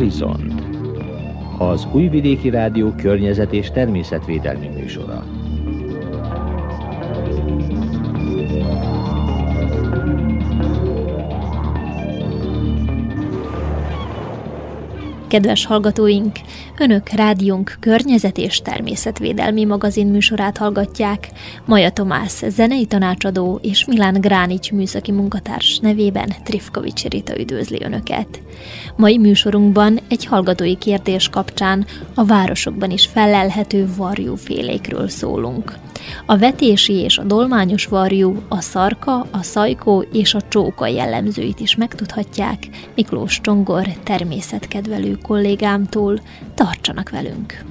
Horizont az Újvidéki Rádió környezet és természetvédelmi műsora. Kedves hallgatóink, Önök rádiónk környezet és természetvédelmi magazin műsorát hallgatják. Maja Tomás zenei tanácsadó és Milán Gránics műszaki munkatárs nevében Trifkovics Rita üdvözli Önöket. Mai műsorunkban egy hallgatói kérdés kapcsán a városokban is felelhető varjúfélékről szólunk. A vetési és a dolmányos varjú, a szarka, a szajkó és a csóka jellemzőit is megtudhatják Miklós Csongor természetkedvelő kollégámtól. Tartsanak velünk!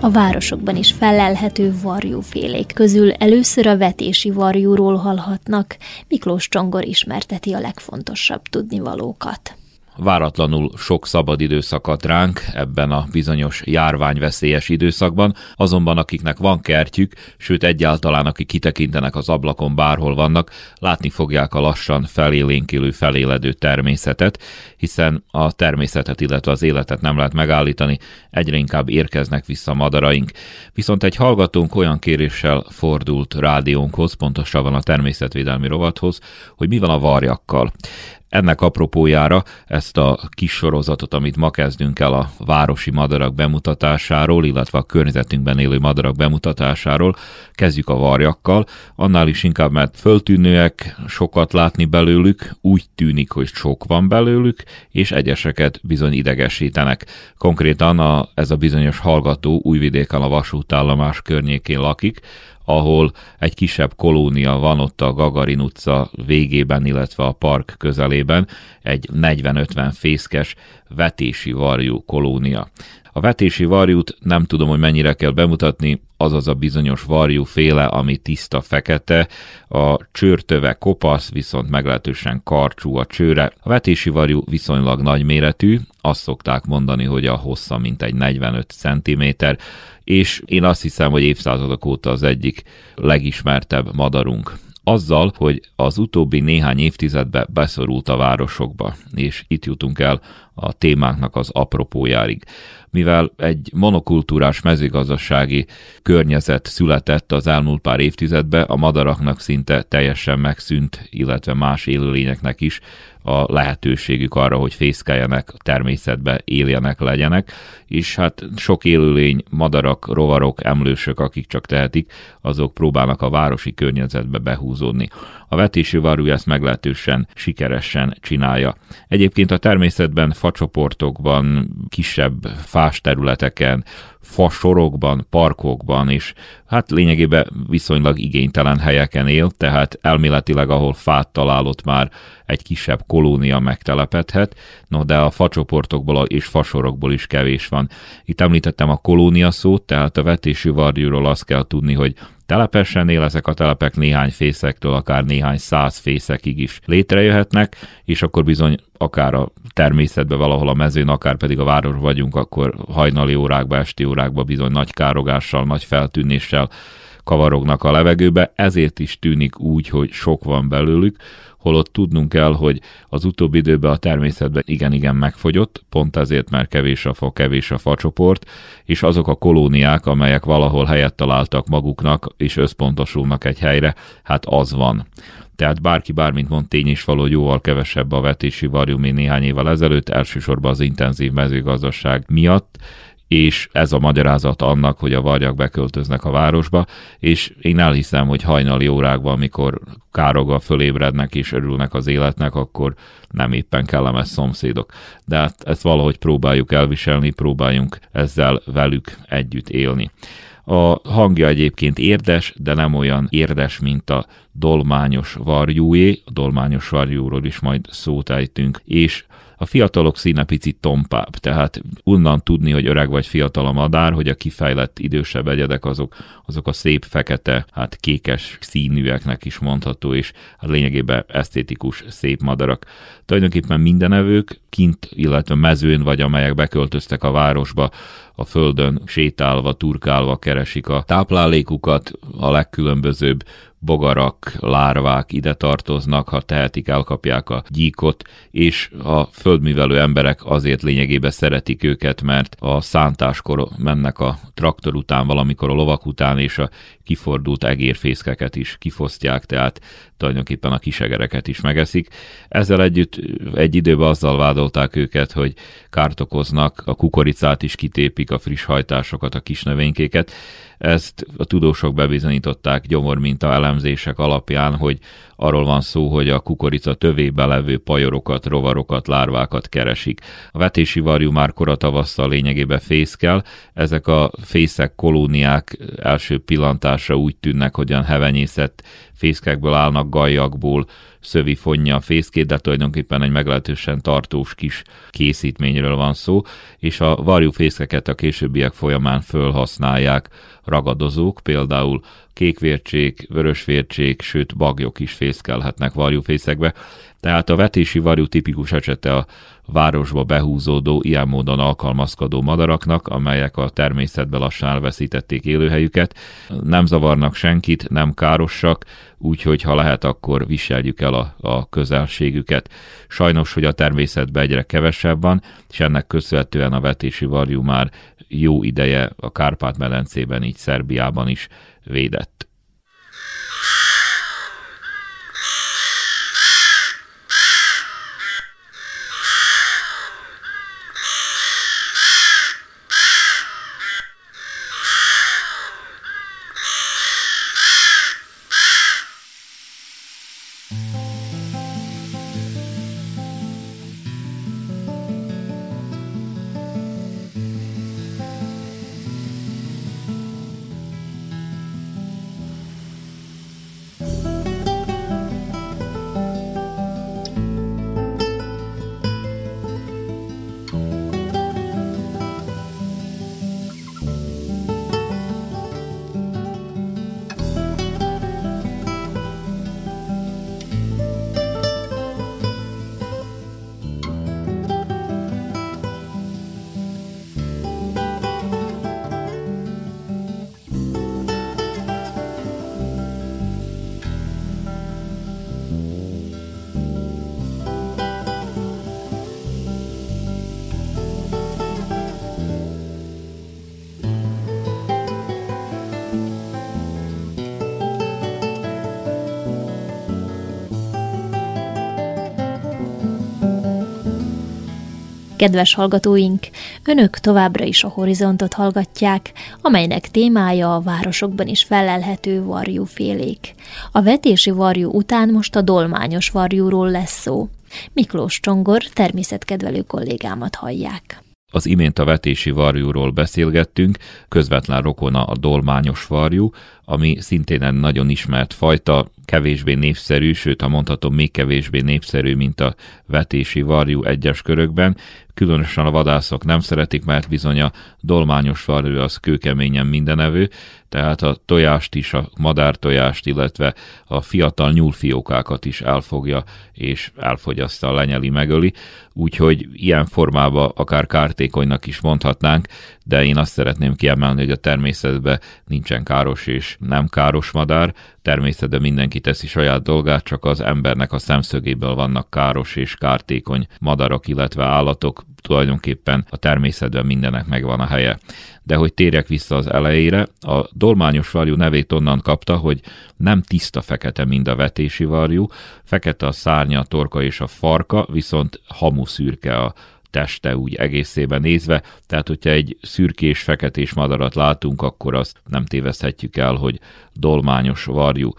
A városokban is felelhető varjúfélék közül először a vetési varjúról hallhatnak. Miklós Csongor ismerteti a legfontosabb tudnivalókat váratlanul sok szabad időszakat ránk ebben a bizonyos járványveszélyes időszakban, azonban akiknek van kertjük, sőt egyáltalán akik kitekintenek az ablakon bárhol vannak, látni fogják a lassan felélénkülő, feléledő természetet, hiszen a természetet, illetve az életet nem lehet megállítani, egyre inkább érkeznek vissza madaraink. Viszont egy hallgatónk olyan kéréssel fordult rádiónkhoz, pontosabban a természetvédelmi rovathoz, hogy mi van a varjakkal. Ennek apropójára ezt a kis sorozatot, amit ma kezdünk el a városi madarak bemutatásáról, illetve a környezetünkben élő madarak bemutatásáról, kezdjük a varjakkal, annál is inkább, mert föltűnőek, sokat látni belőlük, úgy tűnik, hogy sok van belőlük, és egyeseket bizony idegesítenek. Konkrétan a, ez a bizonyos hallgató újvidéken a vasútállomás környékén lakik, ahol egy kisebb kolónia van ott a Gagarin utca végében, illetve a park közelében, egy 40-50 fészkes vetési varjú kolónia. A vetési varjút nem tudom, hogy mennyire kell bemutatni, az az a bizonyos varjú féle, ami tiszta fekete, a csőrtöve kopasz, viszont meglehetősen karcsú a csőre. A vetési varjú viszonylag nagyméretű, azt szokták mondani, hogy a hossza mint egy 45 cm, és én azt hiszem, hogy évszázadok óta az egyik legismertebb madarunk azzal, hogy az utóbbi néhány évtizedben beszorult a városokba, és itt jutunk el a témánknak az apropójáig. Mivel egy monokultúrás mezőgazdasági környezet született az elmúlt pár évtizedben, a madaraknak szinte teljesen megszűnt, illetve más élőlényeknek is a lehetőségük arra, hogy fészkeljenek, természetbe éljenek, legyenek, és hát sok élőlény, madarak, rovarok, emlősök, akik csak tehetik, azok próbálnak a városi környezetbe behúzódni. A vetési varjú ezt meglehetősen sikeresen csinálja. Egyébként a természetben facsoportokban, kisebb fás területeken, fasorokban, parkokban is, hát lényegében viszonylag igénytelen helyeken él, tehát elméletileg, ahol fát találott már egy kisebb kolónia megtelepedhet, no de a facsoportokból és fasorokból is kevés van. Itt említettem a kolónia szót, tehát a vetési varjúról azt kell tudni, hogy telepesen él, ezek a telepek néhány fészektől, akár néhány száz fészekig is létrejöhetnek, és akkor bizony akár a természetben valahol a mezőn, akár pedig a város vagyunk, akkor hajnali órákba, esti órákba bizony nagy károgással, nagy feltűnéssel kavarognak a levegőbe, ezért is tűnik úgy, hogy sok van belőlük, holott tudnunk kell, hogy az utóbbi időben a természetben igen-igen megfogyott, pont ezért, mert kevés a fa, kevés a facsoport, és azok a kolóniák, amelyek valahol helyet találtak maguknak, és összpontosulnak egy helyre, hát az van. Tehát bárki bármint mond tény is való, jóval kevesebb a vetési varjú, mint néhány évvel ezelőtt, elsősorban az intenzív mezőgazdaság miatt, és ez a magyarázat annak, hogy a varjak beköltöznek a városba, és én elhiszem, hogy hajnali órákban, amikor károga fölébrednek és örülnek az életnek, akkor nem éppen kellemes szomszédok. De hát ezt valahogy próbáljuk elviselni, próbáljunk ezzel velük együtt élni. A hangja egyébként érdes, de nem olyan érdes, mint a dolmányos varjúé. A dolmányos varjúról is majd szót ejtünk, és a fiatalok színe picit tompább, tehát onnan tudni, hogy öreg vagy fiatal a madár, hogy a kifejlett idősebb egyedek azok, azok a szép fekete, hát kékes színűeknek is mondható, és hát lényegében esztétikus, szép madarak. Tulajdonképpen mindenevők kint, illetve mezőn vagy amelyek beköltöztek a városba, a földön sétálva, turkálva keresik a táplálékukat, a legkülönbözőbb bogarak, lárvák ide tartoznak, ha tehetik, elkapják a gyíkot, és a földművelő emberek azért lényegében szeretik őket, mert a szántáskor mennek a traktor után, valamikor a lovak után, és a kifordult egérfészkeket is kifosztják, tehát tulajdonképpen a kisegereket is megeszik. Ezzel együtt egy időben azzal vádolták őket, hogy kárt okoznak, a kukoricát is kitépik, a friss hajtásokat, a kis növénykéket. Ezt a tudósok bebizonyították gyomorminta elemzések alapján, hogy arról van szó, hogy a kukorica tövébe levő pajorokat, rovarokat, lárvákat keresik. A vetési varjú már koratavasszal lényegében fészkel, ezek a fészek kolóniák első pillantásra úgy tűnnek, hogy olyan hevenyészet fészkekből állnak, gajakból, szövi fonja a fészkét, de tulajdonképpen egy meglehetősen tartós kis készítményről van szó, és a varjú fészkeket a későbbiek folyamán fölhasználják ragadozók, például kékvércsék, vörösvércsék, sőt bagyok is fészkelhetnek varjúfészekbe. Tehát a vetési varjú tipikus esete a városba behúzódó, ilyen módon alkalmazkodó madaraknak, amelyek a természetbe lassan elveszítették élőhelyüket. Nem zavarnak senkit, nem károsak, úgyhogy ha lehet, akkor viseljük el a, a közelségüket. Sajnos, hogy a természetben egyre kevesebb van, és ennek köszönhetően a vetési varjú már jó ideje a Kárpát-medencében, így Szerbiában is védett. Kedves hallgatóink, önök továbbra is a horizontot hallgatják, amelynek témája a városokban is felelhető varjúfélék. A vetési varjú után most a dolmányos varjúról lesz szó. Miklós Csongor természetkedvelő kollégámat hallják. Az imént a vetési varjúról beszélgettünk, közvetlen rokona a dolmányos varjú, ami szintén egy nagyon ismert fajta, kevésbé népszerű, sőt, ha mondhatom, még kevésbé népszerű, mint a vetési varjú egyes körökben. Különösen a vadászok nem szeretik, mert bizony a dolmányos varjú az kőkeményen mindenevő, tehát a tojást is, a madártojást, illetve a fiatal nyúlfiókákat is elfogja és elfogyaszta, lenyeli, megöli, úgyhogy ilyen formában akár kártékonynak is mondhatnánk, de én azt szeretném kiemelni, hogy a természetben nincsen káros és nem káros madár, természetben mindenki teszi saját dolgát, csak az embernek a szemszögéből vannak káros és kártékony madarak, illetve állatok, tulajdonképpen a természetben mindennek megvan a helye. De hogy térjek vissza az elejére, a dolmányos varjú nevét onnan kapta, hogy nem tiszta fekete, mint a vetési varjú, fekete a szárnya, a torka és a farka, viszont hamuszürke a teste úgy egészében nézve, tehát hogyha egy szürkés, feketés madarat látunk, akkor azt nem tévezhetjük el, hogy dolmányos varjú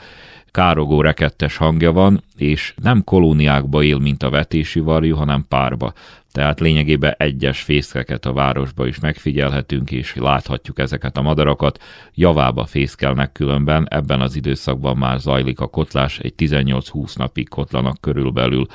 károgó rekettes hangja van, és nem kolóniákba él, mint a vetési varjú, hanem párba. Tehát lényegében egyes fészkeket a városba is megfigyelhetünk, és láthatjuk ezeket a madarakat. Javába fészkelnek különben, ebben az időszakban már zajlik a kotlás, egy 18-20 napig kotlanak körülbelül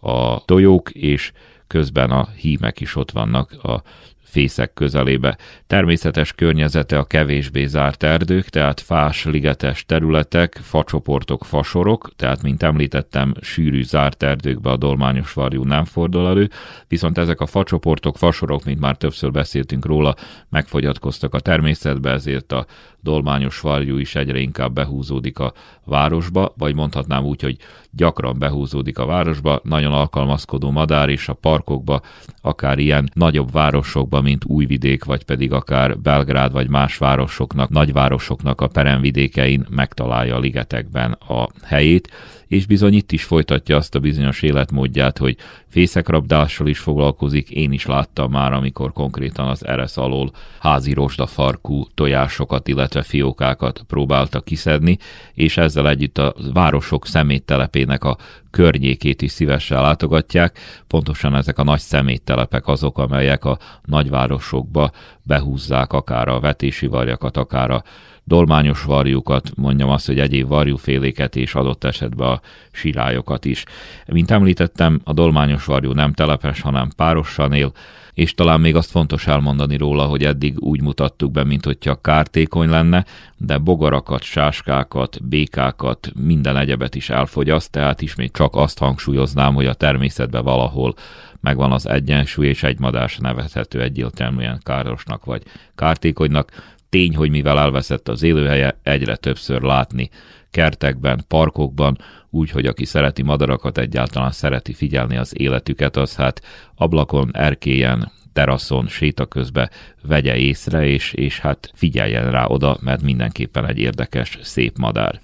a tojók, és közben a hímek is ott vannak a fészek közelébe. Természetes környezete a kevésbé zárt erdők, tehát fás, ligetes területek, facsoportok, fasorok, tehát mint említettem, sűrű zárt erdőkbe a dolmányos varjú nem fordul elő, viszont ezek a facsoportok, fasorok, mint már többször beszéltünk róla, megfogyatkoztak a természetbe, ezért a dolmányos varjú is egyre inkább behúzódik a városba, vagy mondhatnám úgy, hogy gyakran behúzódik a városba, nagyon alkalmazkodó madár is a parkokba, akár ilyen nagyobb városokba, mint Újvidék, vagy pedig akár Belgrád, vagy más városoknak, nagyvárosoknak a peremvidékein megtalálja a ligetekben a helyét, és bizony itt is folytatja azt a bizonyos életmódját, hogy fészekrabdással is foglalkozik, én is láttam már, amikor konkrétan az eresz alól házi farkú tojásokat, illetve fiókákat próbálta kiszedni, és ezzel együtt a városok szeméttelepének a környékét is szívesen látogatják. Pontosan ezek a nagy szeméttelepek azok, amelyek a nagyvárosokba behúzzák akár a vetési varjakat, akár a dolmányos varjukat, mondjam azt, hogy egyéb varjúféléket és adott esetben a sirályokat is. Mint említettem, a dolmányos varjú nem telepes, hanem párosan él, és talán még azt fontos elmondani róla, hogy eddig úgy mutattuk be, mint hogyha kártékony lenne, de bogarakat, sáskákat, békákat, minden egyebet is elfogyaszt, tehát ismét csak azt hangsúlyoznám, hogy a természetben valahol megvan az egyensúly, és egy madás nevezhető egyértelműen károsnak vagy kártékonynak. Tény, hogy mivel elveszett az élőhelye, egyre többször látni kertekben, parkokban, úgy, hogy aki szereti madarakat, egyáltalán szereti figyelni az életüket, az hát ablakon, erkélyen, teraszon, séta közbe vegye észre, és, és hát figyeljen rá oda, mert mindenképpen egy érdekes, szép madár.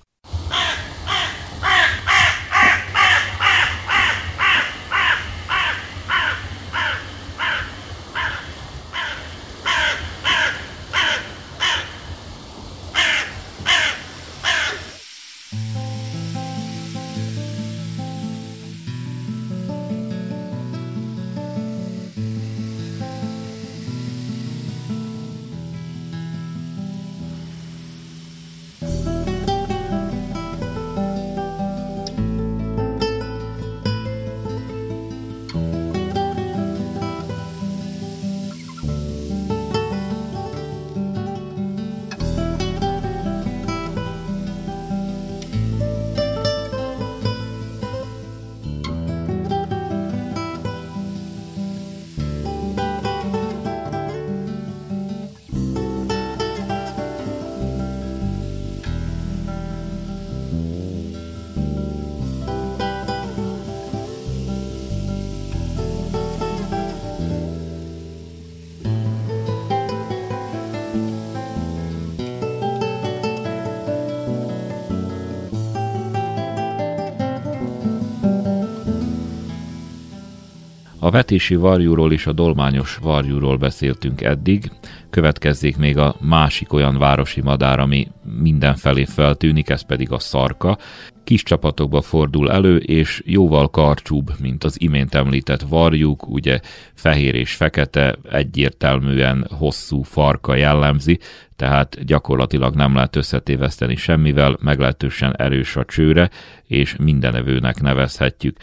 A vetési varjúról és a dolmányos varjúról beszéltünk eddig, következzék még a másik olyan városi madár, ami mindenfelé feltűnik, ez pedig a szarka. Kis csapatokba fordul elő, és jóval karcsúbb, mint az imént említett varjuk, ugye fehér és fekete, egyértelműen hosszú farka jellemzi, tehát gyakorlatilag nem lehet összetéveszteni semmivel, meglehetősen erős a csőre, és mindenevőnek nevezhetjük.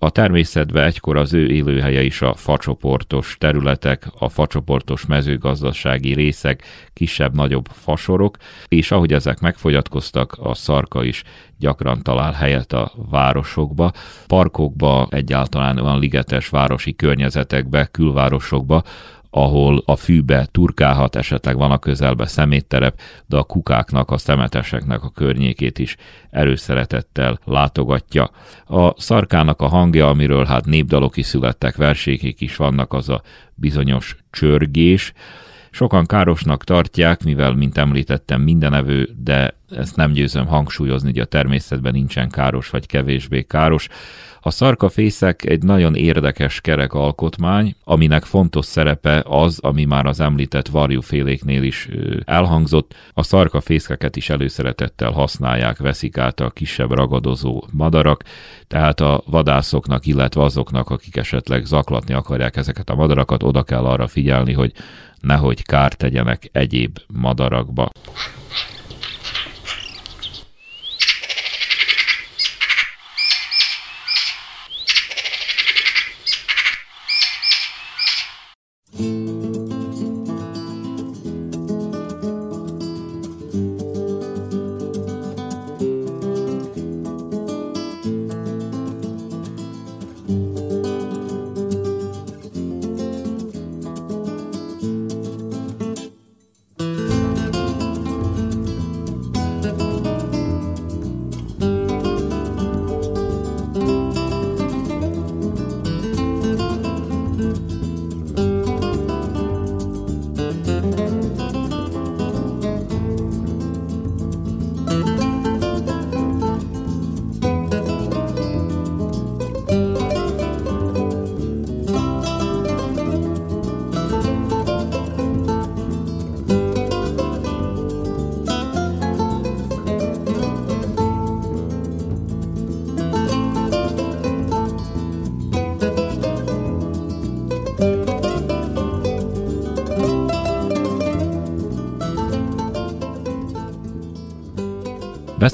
A természetben egykor az ő élőhelye is a facsoportos területek, a facsoportos mezőgazdasági részek, kisebb-nagyobb fasorok, és ahogy ezek megfogyatkoztak, a szarka is gyakran talál helyet a városokba, parkokba, egyáltalán olyan ligetes városi környezetekbe, külvárosokba, ahol a fűbe turkálhat, esetleg van a közelbe szemétterep, de a kukáknak, a szemeteseknek a környékét is erőszeretettel látogatja. A szarkának a hangja, amiről hát népdalok is születtek, versékék is vannak, az a bizonyos csörgés, Sokan károsnak tartják, mivel, mint említettem, mindenevő, de ezt nem győzöm hangsúlyozni, hogy a természetben nincsen káros vagy kevésbé káros. A szarkafészek egy nagyon érdekes kerek alkotmány, aminek fontos szerepe az, ami már az említett varjúféléknél is elhangzott. A szarkafészkeket is előszeretettel használják, veszik át a kisebb ragadozó madarak, tehát a vadászoknak, illetve azoknak, akik esetleg zaklatni akarják ezeket a madarakat, oda kell arra figyelni, hogy nehogy kárt tegyenek egyéb madarakba.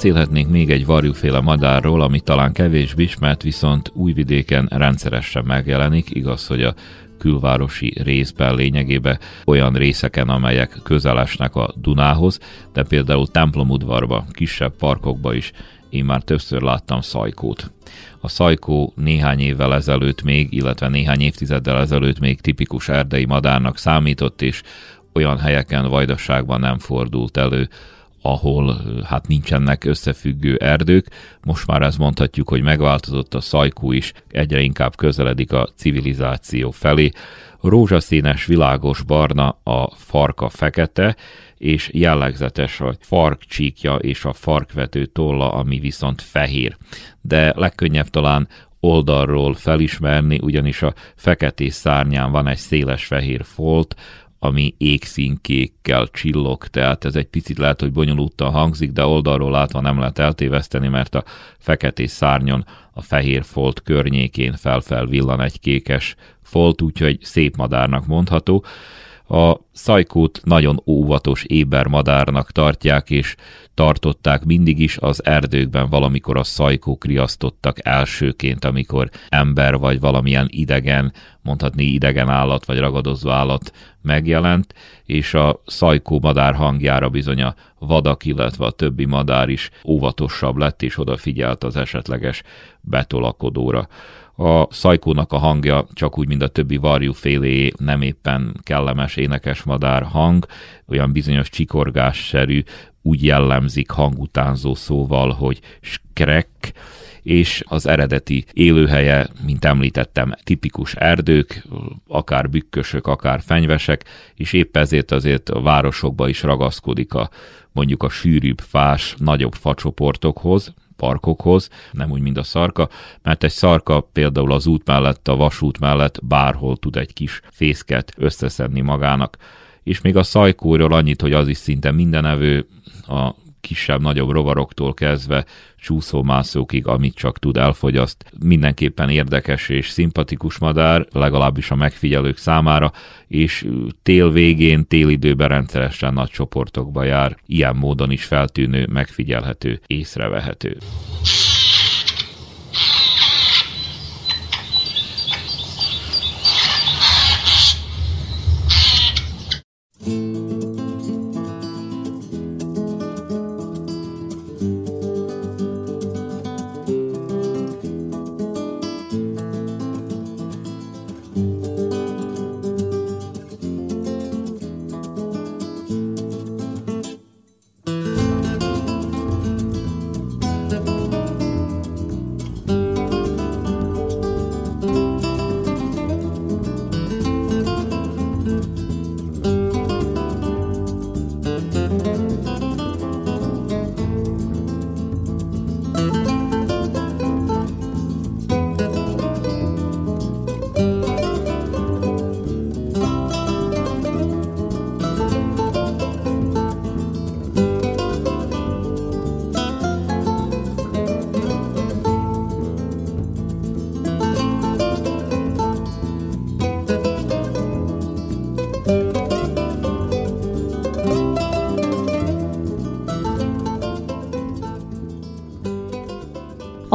Beszélhetnénk még egy varjúféle madárról, ami talán kevésbé ismert, viszont újvidéken rendszeresen megjelenik. Igaz, hogy a külvárosi részben lényegében olyan részeken, amelyek közelesnek a Dunához, de például templomudvarba, kisebb parkokba is én már többször láttam szajkót. A szajkó néhány évvel ezelőtt még, illetve néhány évtizeddel ezelőtt még tipikus erdei madárnak számított, és olyan helyeken, vajdaságban nem fordult elő, ahol hát nincsenek összefüggő erdők. Most már ezt mondhatjuk, hogy megváltozott a szajkú is, egyre inkább közeledik a civilizáció felé. Rózsaszínes, világos barna, a farka fekete, és jellegzetes a farkcsíkja és a farkvető tolla, ami viszont fehér. De legkönnyebb talán oldalról felismerni, ugyanis a feketés szárnyán van egy széles fehér folt, ami égszínkékkel csillog, tehát ez egy picit lehet, hogy bonyolultan hangzik, de oldalról látva nem lehet eltéveszteni, mert a feketés szárnyon a fehér folt környékén felfel villan egy kékes folt, úgyhogy szép madárnak mondható. A szajkót nagyon óvatos ébermadárnak tartják, és tartották mindig is az erdőkben valamikor a szajkók riasztottak elsőként, amikor ember vagy valamilyen idegen, mondhatni idegen állat vagy ragadozó állat megjelent, és a szajkó madár hangjára bizony a vadak, illetve a többi madár is óvatosabb lett, és odafigyelt az esetleges betolakodóra. A szajkónak a hangja csak úgy, mint a többi varjúfélé nem éppen kellemes énekes madár hang, olyan bizonyos csikorgásszerű, úgy jellemzik hangutánzó szóval, hogy skrek, és az eredeti élőhelye, mint említettem, tipikus erdők, akár bükkösök, akár fenyvesek, és épp ezért azért a városokba is ragaszkodik a mondjuk a sűrűbb fás, nagyobb facsoportokhoz, parkokhoz, nem úgy, mint a szarka, mert egy szarka például az út mellett, a vasút mellett bárhol tud egy kis fészket összeszedni magának. És még a szajkóról annyit, hogy az is szinte mindenevő, a kisebb-nagyobb rovaroktól kezdve csúszómászókig, amit csak tud elfogyaszt. Mindenképpen érdekes és szimpatikus madár, legalábbis a megfigyelők számára, és tél végén, télidőben rendszeresen nagy csoportokba jár, ilyen módon is feltűnő, megfigyelhető, észrevehető.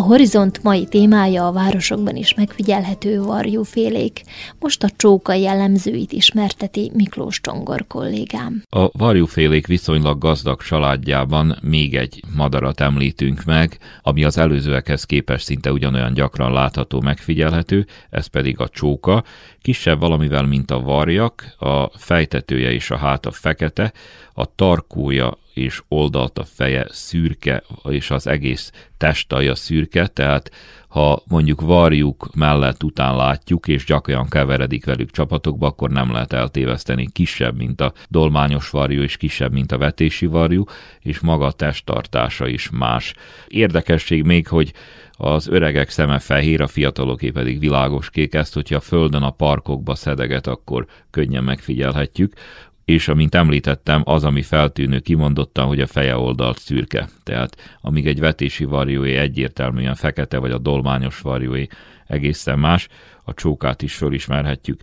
Horizont mai témája a városokban is megfigyelhető varjúfélék. Most a csóka jellemzőit ismerteti Miklós Csongor kollégám. A varjúfélék viszonylag gazdag családjában még egy madarat említünk meg, ami az előzőekhez képest szinte ugyanolyan gyakran látható, megfigyelhető, ez pedig a csóka, kisebb valamivel, mint a varjak, a fejtetője és a háta fekete, a tarkója és oldalt a feje szürke, és az egész testalja szürke, tehát ha mondjuk varjuk mellett után látjuk, és gyakran keveredik velük csapatokba, akkor nem lehet eltéveszteni. Kisebb, mint a dolmányos varjú, és kisebb, mint a vetési varjú, és maga a testtartása is más. Érdekesség még, hogy az öregek szeme fehér, a fiataloké pedig világos kék, ezt, hogyha a földön a parkokba szedeget, akkor könnyen megfigyelhetjük és amint említettem, az, ami feltűnő kimondottan, hogy a feje oldalt szürke. Tehát amíg egy vetési varjóé egyértelműen fekete, vagy a dolmányos varjóé egészen más, a csókát is fölismerhetjük.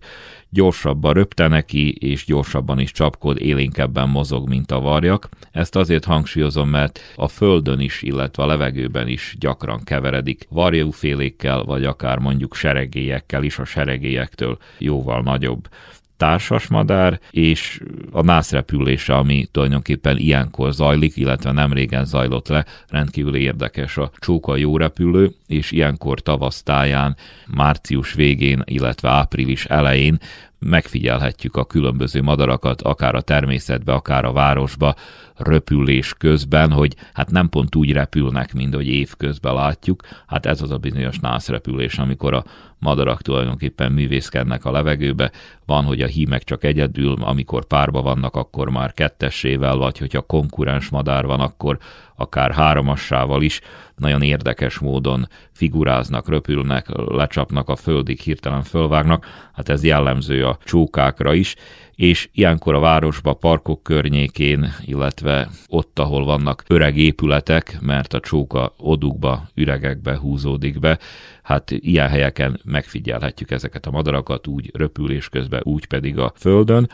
Gyorsabban röpte neki, és gyorsabban is csapkod, élénkebben mozog, mint a varjak. Ezt azért hangsúlyozom, mert a földön is, illetve a levegőben is gyakran keveredik varjófélékkel, vagy akár mondjuk seregélyekkel is, a seregélyektől jóval nagyobb társas madár, és a nászrepülése, ami tulajdonképpen ilyenkor zajlik, illetve nem régen zajlott le, rendkívül érdekes. A csóka jó repülő, és ilyenkor tavasztáján, március végén, illetve április elején megfigyelhetjük a különböző madarakat, akár a természetbe, akár a városba, röpülés közben, hogy hát nem pont úgy repülnek, mint hogy évközben látjuk, hát ez az a bizonyos nászrepülés, amikor a madarak tulajdonképpen művészkednek a levegőbe, van, hogy a hímek csak egyedül, amikor párba vannak, akkor már kettessével, vagy hogyha konkurens madár van, akkor akár háromassával is nagyon érdekes módon figuráznak, röpülnek, lecsapnak a földig, hirtelen fölvágnak, hát ez jellemző a csókákra is, és ilyenkor a városba, parkok környékén, illetve ott, ahol vannak öreg épületek, mert a csóka odukba, üregekbe húzódik be, hát ilyen helyeken megfigyelhetjük ezeket a madarakat, úgy röpülés közben, úgy pedig a földön.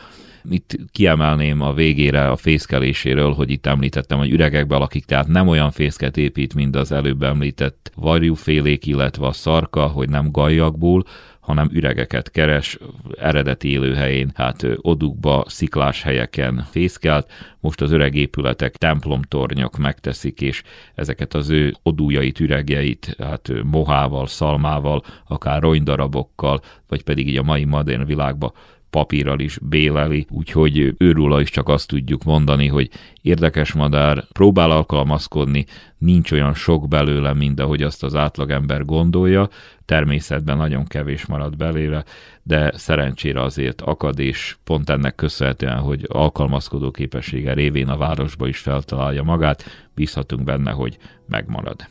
Itt kiemelném a végére a fészkeléséről, hogy itt említettem, hogy üregekbe lakik, tehát nem olyan fészket épít, mint az előbb említett varjúfélék, illetve a szarka, hogy nem galjakból, hanem üregeket keres, eredeti élőhelyén, hát odukba, sziklás helyeken fészkelt, most az öreg épületek, templomtornyok megteszik, és ezeket az ő odújait, üregjeit, hát mohával, szalmával, akár ronydarabokkal, vagy pedig így a mai modern világban papírral is béleli, úgyhogy őróla is csak azt tudjuk mondani, hogy érdekes madár, próbál alkalmazkodni, nincs olyan sok belőle, mint ahogy azt az átlagember gondolja, természetben nagyon kevés marad belőle, de szerencsére azért akad, és pont ennek köszönhetően, hogy alkalmazkodó képessége révén a városba is feltalálja magát, bízhatunk benne, hogy megmarad.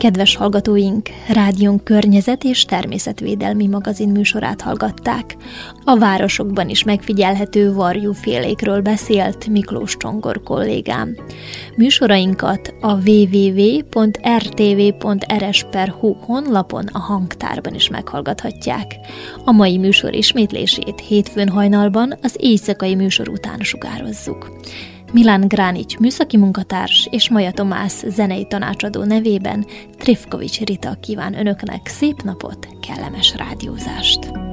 Kedves hallgatóink, rádiónk környezet és természetvédelmi magazin műsorát hallgatták. A városokban is megfigyelhető félékről beszélt Miklós Csongor kollégám. Műsorainkat a www.rtv.rs.hu honlapon a hangtárban is meghallgathatják. A mai műsor ismétlését hétfőn hajnalban az éjszakai műsor után sugározzuk. Milán Gránics műszaki munkatárs és Maja Tomász zenei tanácsadó nevében Trifkovics Rita kíván önöknek szép napot, kellemes rádiózást!